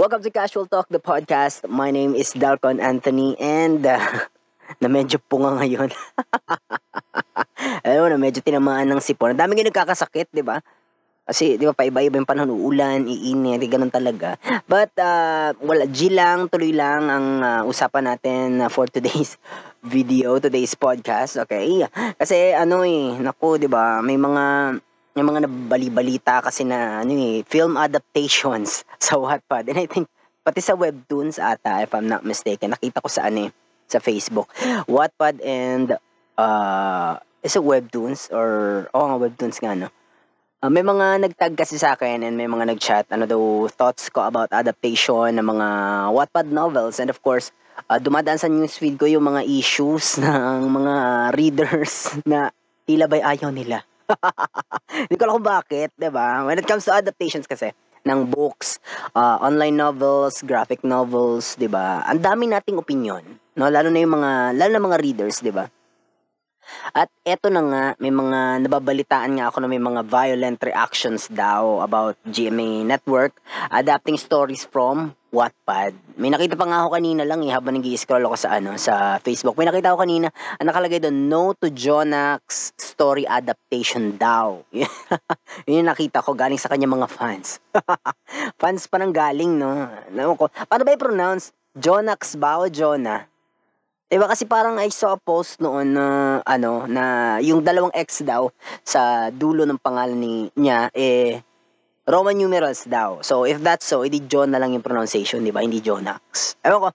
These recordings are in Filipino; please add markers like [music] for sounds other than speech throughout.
Welcome to Casual Talk, the podcast. My name is Dalcon Anthony and uh, [laughs] na medyo punga ngayon. [laughs] Alam mo na, medyo tinamaan ng sipon. Ang dami nga nagkakasakit, di ba? Kasi, di ba, paiba-iba yung panahon, uulan, iinit, ganun talaga. But, uh, wala, G lang, tuloy lang ang uh, usapan natin for today's [laughs] video, today's podcast, okay? Kasi, ano eh, naku, di ba, may mga yung mga nabali-balita kasi na ano eh, film adaptations [laughs] sa Wattpad. And I think pati sa webtoons ata if I'm not mistaken. Nakita ko sa ano eh, sa Facebook. Wattpad and uh, is it webtoons or oh nga webtoons nga no. Uh, may mga nagtag kasi sa akin and may mga nagchat ano daw thoughts ko about adaptation ng mga Wattpad novels and of course uh, dumadaan sa newsfeed ko yung mga issues [laughs] ng mga readers [laughs] na tila ba'y ayaw nila [laughs] Hindi ko alam kung bakit, 'di ba? When it comes to adaptations kasi ng books, uh, online novels, graphic novels, 'di ba? Ang dami nating opinion, no? Lalo na yung mga lalo na mga readers, 'di ba? At eto na nga, may mga nababalitaan nga ako na may mga violent reactions daw about GMA Network adapting stories from Wattpad. May nakita pa nga ako kanina lang eh, habang nag scroll ako sa ano sa Facebook. May nakita ako kanina, ang nakalagay doon, no to Jonax story adaptation daw. [laughs] Yun yung nakita ko galing sa kanya mga fans. [laughs] fans pa nang galing, no? Alam ko, paano ba i-pronounce? Jonax ba o Jonah? Diba kasi parang I saw a post noon na ano na yung dalawang X daw sa dulo ng pangalan ni niya eh Roman numerals daw. So if that's so, edi John na lang yung pronunciation, di ba? Hindi Jonax. Ewan ko.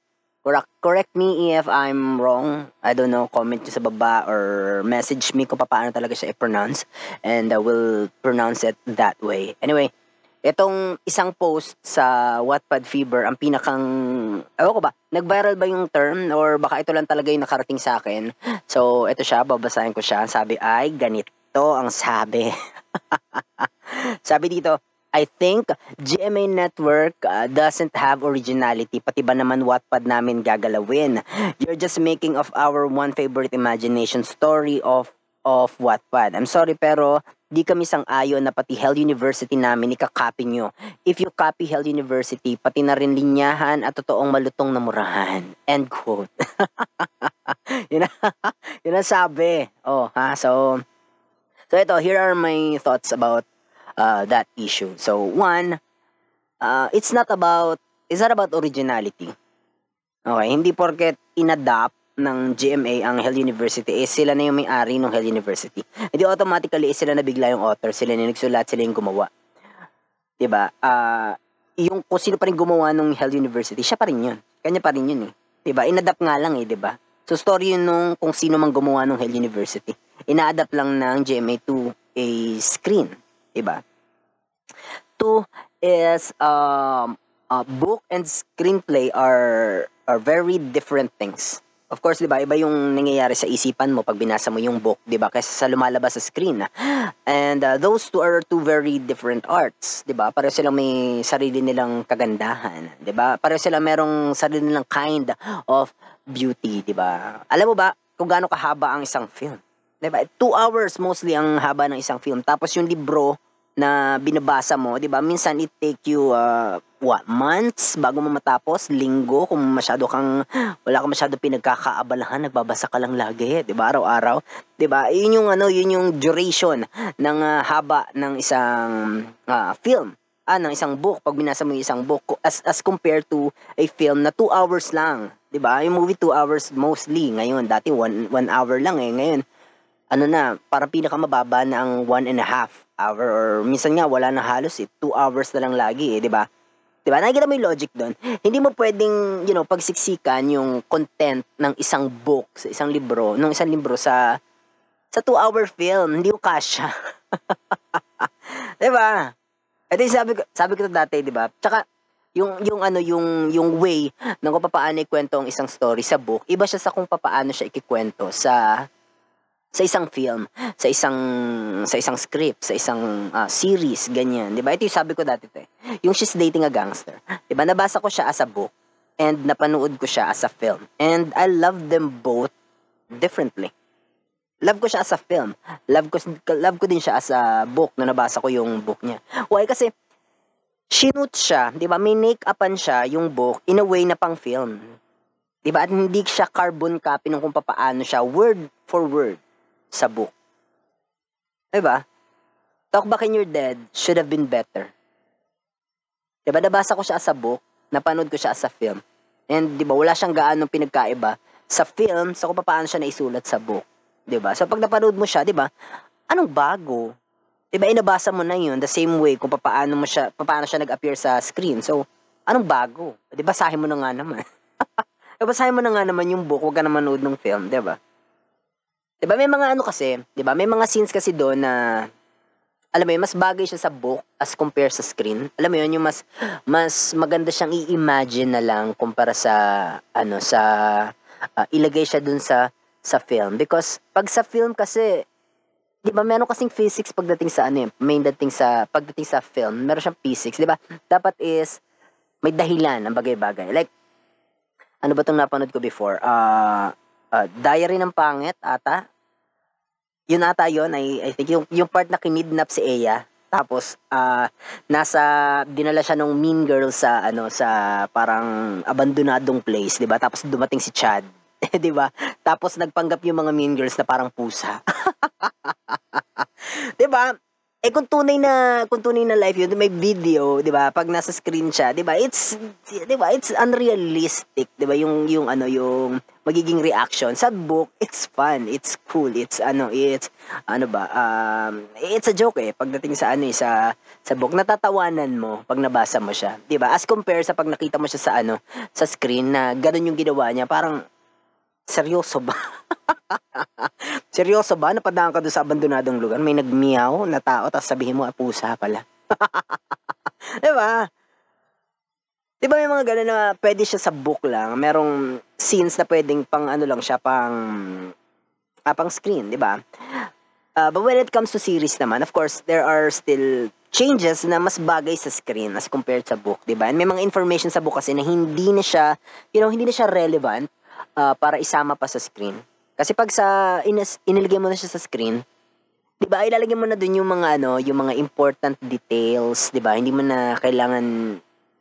Correct, correct me if I'm wrong. I don't know, comment nyo sa baba or message me kung paano talaga siya i-pronounce and I will pronounce it that way. Anyway, Itong isang post sa Wattpad Fever, ang pinakang, ewan ko ba, nag-viral ba yung term or baka ito lang talaga yung nakarating sa akin. So, ito siya, babasahin ko siya. Sabi ay, ganito ang sabi. [laughs] sabi dito, I think GMA Network uh, doesn't have originality, pati ba naman Wattpad namin gagalawin. You're just making of our one favorite imagination story of of Wattpad. I'm sorry pero di kami sang-ayon na pati Hell University namin ikakopy nyo. If you copy Hell University, pati na rin linyahan at totoong malutong na murahan. End quote. [laughs] yun, na, [laughs] yun ang sabi. Oh, ha? So, so ito, here are my thoughts about uh, that issue. So, one, uh, it's not about, it's not about originality. Okay, hindi porket inadapt ng GMA ang Hell University is sila na yung may-ari ng Hell University. Hindi automatically is sila na bigla yung author, sila na nagsulat, sila yung gumawa. 'Di ba? Ah, uh, yung kung sino pa rin gumawa ng Hell University, siya pa rin 'yun. Kanya pa rin 'yun eh. 'Di ba? Inadapt nga lang eh, 'di ba? So story yun nung kung sino mang gumawa ng Hell University. Ina-adapt lang ng GMA to a screen, 'di ba? Two is um uh, book and screenplay are are very different things. Of course, 'di ba, iba yung nangyayari sa isipan mo pag binasa mo yung book, 'di ba, kaysa sa lumalabas sa screen. And uh, those two are two very different arts, 'di ba? Pareho silang may sarili nilang kagandahan, 'di ba? Pareho silang merong sarili nilang kind of beauty, 'di ba? Alam mo ba kung gaano kahaba ang isang film? 'Di ba? Two hours mostly ang haba ng isang film. Tapos yung libro na binabasa mo, 'di ba? Minsan it take you uh, what months bago mo matapos, linggo kung masyado kang wala kang masyado pinagkakaabalahan, nagbabasa ka lang lagi, 'di ba? Araw-araw, 'di ba? 'Yun yung ano, 'yun yung duration ng uh, haba ng isang uh, film ah, ng isang book pag binasa mo yung isang book as as compared to a film na 2 hours lang, 'di ba? Yung movie 2 hours mostly ngayon, dati 1 1 hour lang eh. Ngayon ano na, parang pinakamababa na ang one and a half hour or minsan nga wala na halos eh, 2 hours na lang lagi eh, 'di ba? 'Di ba? Nakikita mo yung logic doon. Hindi mo pwedeng, you know, pagsiksikan yung content ng isang book, sa isang libro, ng isang libro sa sa 2-hour film, hindi ko kasya. [laughs] 'Di ba? Ito yung sabi ko, sabi ko to dati, 'di ba? Tsaka yung yung ano yung yung way ng kung paano ikwento ang isang story sa book, iba siya sa kung paano siya ikikwento sa sa isang film, sa isang sa isang script, sa isang uh, series, ganyan. 'Di ba? Ito yung sabi ko dati 'to eh. Yung She's Dating a Gangster. 'Di ba? Nabasa ko siya as a book and napanood ko siya as a film. And I love them both differently. Love ko siya as a film. Love ko love ko din siya as a book na nabasa ko yung book niya. Why kasi Shoot siya, 'di ba? May make-upan siya yung book in a way na pang film. 'Di ba? At hindi siya carbon copy ng kung paano siya word for word sa book. 'Di ba? Talk Back in Your Dead should have been better. 'Di ba? Nabasa ko siya sa book, napanood ko siya sa film. And 'di ba, wala siyang gaano pinagkaiba sa film sa kung paano siya naisulat sa book. 'Di ba? So pag napanood mo siya, 'di ba? Anong bago? 'Di ba inabasa mo na 'yun the same way kung paano mo siya paano siya nag-appear sa screen. So, anong bago? 'Di ba basahin mo na nga naman. [laughs] basahin mo na nga naman yung book, huwag ka na manood ng film, 'di ba? 'Di ba may mga ano kasi, 'di ba? May mga scenes kasi doon na alam mo yun, mas bagay siya sa book as compare sa screen. Alam mo yun, yung mas mas maganda siyang i-imagine na lang kumpara sa ano sa uh, ilagay siya dun sa sa film because pag sa film kasi 'di ba meron kasing physics pagdating sa ano, eh, main dating sa pagdating sa film, meron siyang physics, 'di ba? Dapat is may dahilan ang bagay-bagay. Like ano ba 'tong napanood ko before? Uh, uh, Diary ng Pangit ata. Yun ata yun, I, I think yung, yung part na kinidnap si Eya. Tapos uh, nasa dinala siya ng mean girl sa ano sa parang abandonadong place, 'di ba? Tapos dumating si Chad [laughs] 'di ba? Tapos nagpanggap yung mga mean girls na parang pusa. [laughs] 'Di ba? Eh kung tunay na kung tunay na life yun, may video, 'di ba? Pag nasa screen siya, 'di ba? It's 'di ba? It's unrealistic, 'di ba? Yung yung ano yung magiging reaction sa book, it's fun, it's cool, it's ano, it's ano ba? Um it's a joke eh pagdating sa ano eh, sa sa book natatawanan mo pag nabasa mo siya, 'di ba? As compare sa pag nakita mo siya sa ano, sa screen na ganun yung ginawa niya, parang Seryoso ba? [laughs] Seryoso ba? Napadaan ka doon sa abandonadong lugar, may nagmiyaw na tao, tapos sabihin mo, ah, pusa pala. [laughs] di ba? Di ba may mga gano'n na pwede siya sa book lang, merong scenes na pwedeng pang ano lang siya, pang, ah, pang screen, di ba? Uh, but when it comes to series naman, of course, there are still changes na mas bagay sa screen as compared sa book, di ba? And may mga information sa book kasi na hindi na siya, you know, hindi na siya relevant uh, para isama pa sa screen. Kasi pag sa inas, inilagay mo na siya sa screen, 'di ba? Ilalagay mo na dun yung mga ano, yung mga important details, 'di ba? Hindi mo na kailangan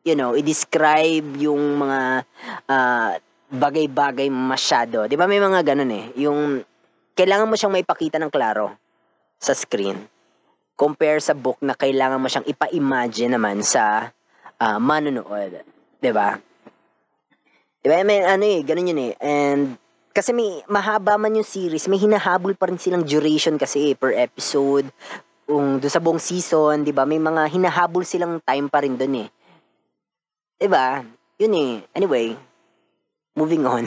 you know, i-describe yung mga uh, bagay-bagay masyado. 'Di ba? May mga ganun eh. Yung kailangan mo siyang maipakita ng klaro sa screen compare sa book na kailangan mo siyang ipa-imagine naman sa uh, manonood. 'Di ba? Diba? May ano eh, ganun yun eh. And kasi may mahaba man yung series, may hinahabol pa rin silang duration kasi eh, per episode. Kung doon sa buong season, 'di ba? May mga hinahabol silang time pa rin doon eh. 'Di ba? Yun eh. Anyway, moving on.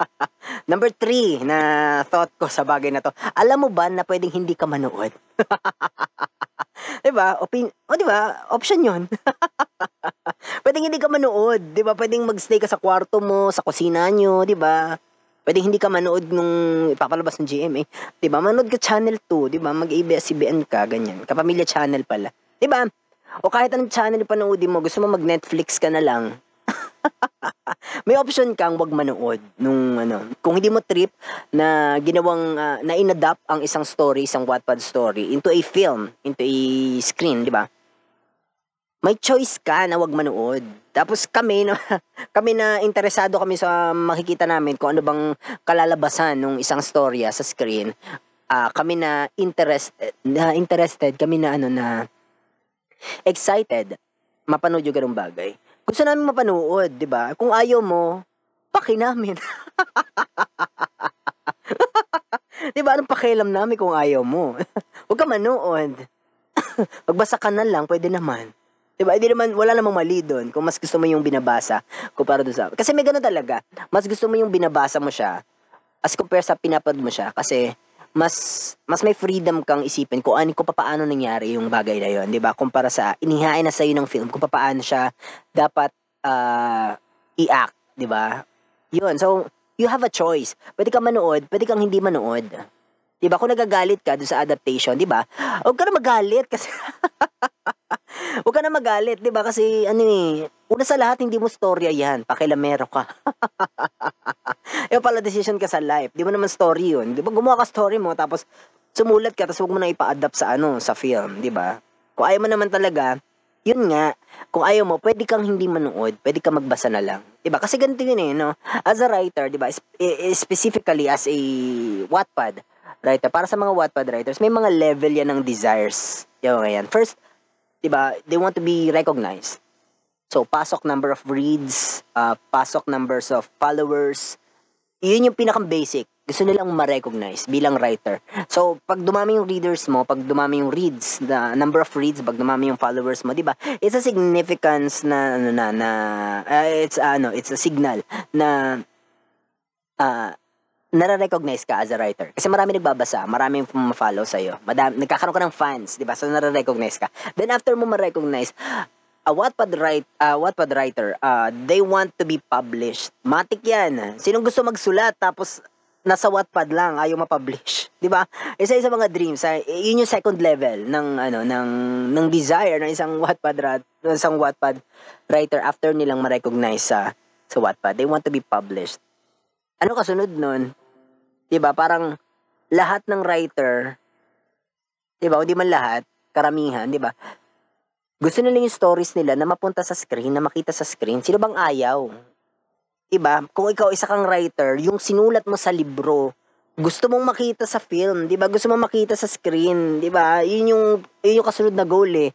[laughs] Number three na thought ko sa bagay na to. Alam mo ba na pwedeng hindi ka manood? [laughs] 'Di ba? Opin o 'di ba? Option 'yon. [laughs] Pwedeng hindi ka manood, 'di ba? Pwedeng magstay ka sa kwarto mo, sa kusina nyo, 'di ba? Pwedeng hindi ka manood nung ipapalabas ng GMA, 'di ba? Manood ka channel 2, 'di ba? Mag-ABS-CBN ka, ganyan. Kapamilya channel pala. 'Di ba? O kahit anong channel panoodin mo, gusto mo mag-Netflix ka na lang. [laughs] May option kang wag manood nung ano, kung hindi mo trip na ginawang uh, na inadapt ang isang story, isang Wattpad story into a film, into a screen, 'di ba? may choice ka na wag manood. Tapos kami no, [laughs] kami na interesado kami sa makikita namin kung ano bang kalalabasan ng isang storya sa screen. Uh, kami na interested na interested kami na ano na excited mapanood yung ganung bagay. Gusto namin mapanood, 'di ba? Kung ayaw mo, paki namin. [laughs] 'Di ba? Anong pakialam namin kung ayaw mo? [laughs] Huwag ka manood. [coughs] Magbasa ka na lang, pwede naman. Diba? Hindi naman, wala namang mali doon kung mas gusto mo yung binabasa kumpara doon sa... Kasi may gano'n talaga. Mas gusto mo yung binabasa mo siya as compare sa pinapad mo siya. Kasi mas mas may freedom kang isipin kung ano kung paano nangyari yung bagay na yon, 'di ba? Kumpara sa inihain na sa iyo ng film kung paano siya dapat uh, i-act, 'di ba? 'Yun. So, you have a choice. Pwede kang manood, pwede kang hindi manood. 'Di ba? Kung nagagalit ka doon sa adaptation, 'di ba? Huwag ka na magalit kasi [laughs] Huwag ka na magalit, 'di ba? Kasi ano eh, una sa lahat hindi mo storya 'yan, pakilamero ka. [laughs] [laughs] Yung pala decision ka sa life, 'di mo naman story 'yun. 'Di ba? Gumawa ka story mo tapos sumulat ka tapos huwag mo na ipa-adapt sa ano, sa film, 'di ba? Kung ayaw mo naman talaga, yun nga, kung ayaw mo, pwede kang hindi manood, pwede kang magbasa na lang. 'Di ba? Kasi ganito yun eh, no? As a writer, 'di ba? Specifically as a Wattpad writer, para sa mga Wattpad writers, may mga level yan ng desires. Yung yan. First, 'di ba? They want to be recognized. So, pasok number of reads, uh, pasok numbers of followers. Yun yung pinakang basic gusto nilang ma-recognize bilang writer. So, pag dumami yung readers mo, pag dumami yung reads, the number of reads, pag dumami yung followers mo, 'di ba? It's a significance na ano na na uh, it's ano, it's a signal na uh, nare-recognize ka as a writer. Kasi marami nagbabasa, maraming ma-follow sa iyo. Madami nagkakaroon ka ng fans, 'di ba? So nare-recognize ka. Then after mo ma-recognize, a Wattpad write uh, Wattpad writer, uh, they want to be published. Matik 'yan. Sinong gusto magsulat tapos nasa Wattpad lang, ayaw ma-publish, [laughs] 'di ba? Isa isa mga dreams, ay, yun yung second level ng ano ng ng desire ng isang Wattpad rat, ng isang Wattpad writer after nilang ma-recognize sa sa Wattpad. They want to be published. Ano kasunod nun? 'Di ba? Parang lahat ng writer 'di ba? O di man lahat, karamihan, 'di ba? Gusto nila yung stories nila na mapunta sa screen, na makita sa screen. Sino bang ayaw? Iba, kung ikaw isa kang writer, yung sinulat mo sa libro, gusto mong makita sa film, 'di ba? Gusto mong makita sa screen, 'di ba? Yun yung yun yung kasunod na goal eh.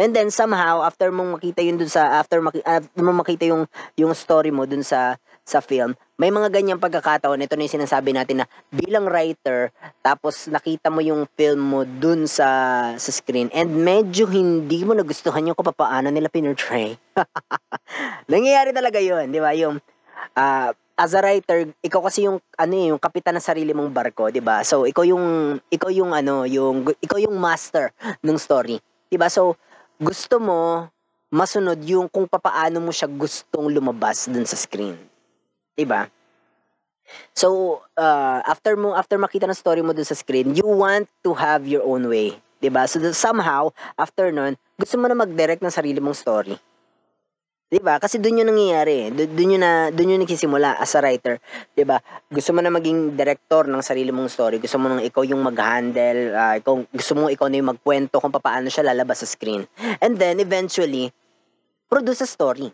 And then somehow after mong makita yun dun sa after maki, after mong makita yung yung story mo dun sa sa film, may mga ganyang pagkakataon. Ito na yung sinasabi natin na bilang writer, tapos nakita mo yung film mo dun sa sa screen and medyo hindi mo nagustuhan yung kung paano nila pinortray. [laughs] Nangyayari talaga yun, di ba? Yung uh, as a writer, ikaw kasi yung ano eh, yung kapitan ng sarili mong barko, 'di ba? So ikaw yung ikaw yung ano, yung ikaw yung master ng story. 'Di ba? So gusto mo masunod yung kung papaano mo siya gustong lumabas dun sa screen. 'Di ba? So, uh, after mo after makita ng story mo dun sa screen, you want to have your own way, 'di ba? So somehow after nun, gusto mo na mag-direct ng sarili mong story. 'Di ba? Kasi doon 'yung nangyayari. Eh. Doon 'yung na doon 'yung nagsisimula as a writer, 'di ba? Gusto mo na maging director ng sarili mong story. Gusto mo nang ikaw 'yung mag-handle, uh, ikaw gusto mo ikaw na 'yung magkwento kung paano siya lalabas sa screen. And then eventually produce a story.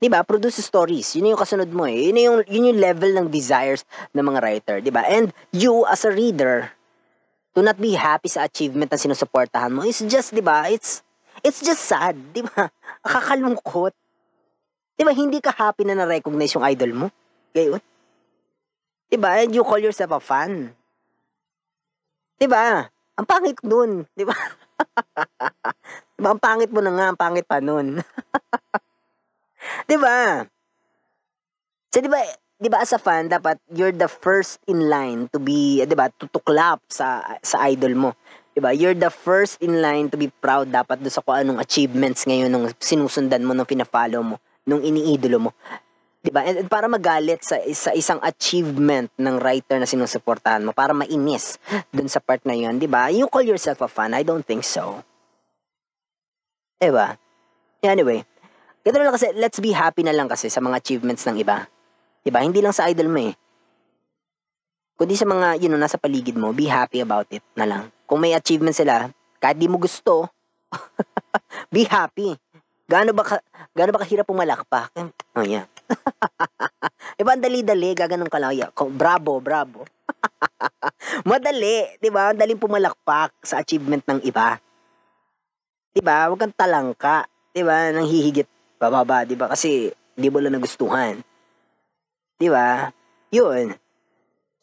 'Di ba? Produce stories. 'Yun 'yung kasunod mo eh. 'Yun 'yung yun 'yung level ng desires ng mga writer, 'di ba? And you as a reader to not be happy sa achievement na sinusuportahan mo is just, 'di ba? It's It's just sad, di ba? [laughs] Nakakalungkot. Di ba, hindi ka happy na na-recognize yung idol mo? Gayon. Di ba? And you call yourself a fan. Di ba? Ang pangit nun. Di ba? [laughs] di ba? Ang pangit mo na nga, ang pangit pa nun. [laughs] di ba? So, di ba, di ba as a fan, dapat you're the first in line to be, di ba, tutuklap sa, sa idol mo. Diba? You're the first in line to be proud dapat do sa kung anong achievements ngayon nung sinusundan mo, nung pina-follow mo, nung iniidolo mo. Diba? And, and para magalit sa, sa isang achievement ng writer na sinusuportahan mo, para mainis dun sa part na yun, diba? You call yourself a fan? I don't think so. Diba? Anyway, ganito lang kasi, let's be happy na lang kasi sa mga achievements ng iba. Diba? Hindi lang sa idol mo eh. Kundi sa mga, you know, nasa paligid mo, be happy about it na lang. Kung may achievement sila, kahit di mo gusto, [laughs] be happy. Gaano ba ka, gaano ba kahirap pumalakpak? Oh, yeah. [laughs] [laughs] diba, ang dali-dali, gaganon ka lang. Yeah. Bravo, bravo. Madali, di ba? Ang daling pumalakpak sa achievement ng iba. Di ba? Huwag kang talangka. Di ba? Nang hihigit bababa, di ba? Kasi di mo lang nagustuhan. Di ba? Yun.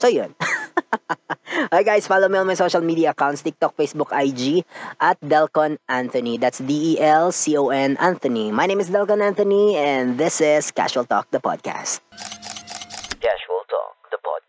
So, yun. [laughs] Hi guys, follow me on my social media accounts, TikTok, Facebook, IG, at Delcon Anthony. That's D-E-L-C-O-N Anthony. My name is Delcon Anthony, and this is Casual Talk, the podcast. Casual Talk, the podcast.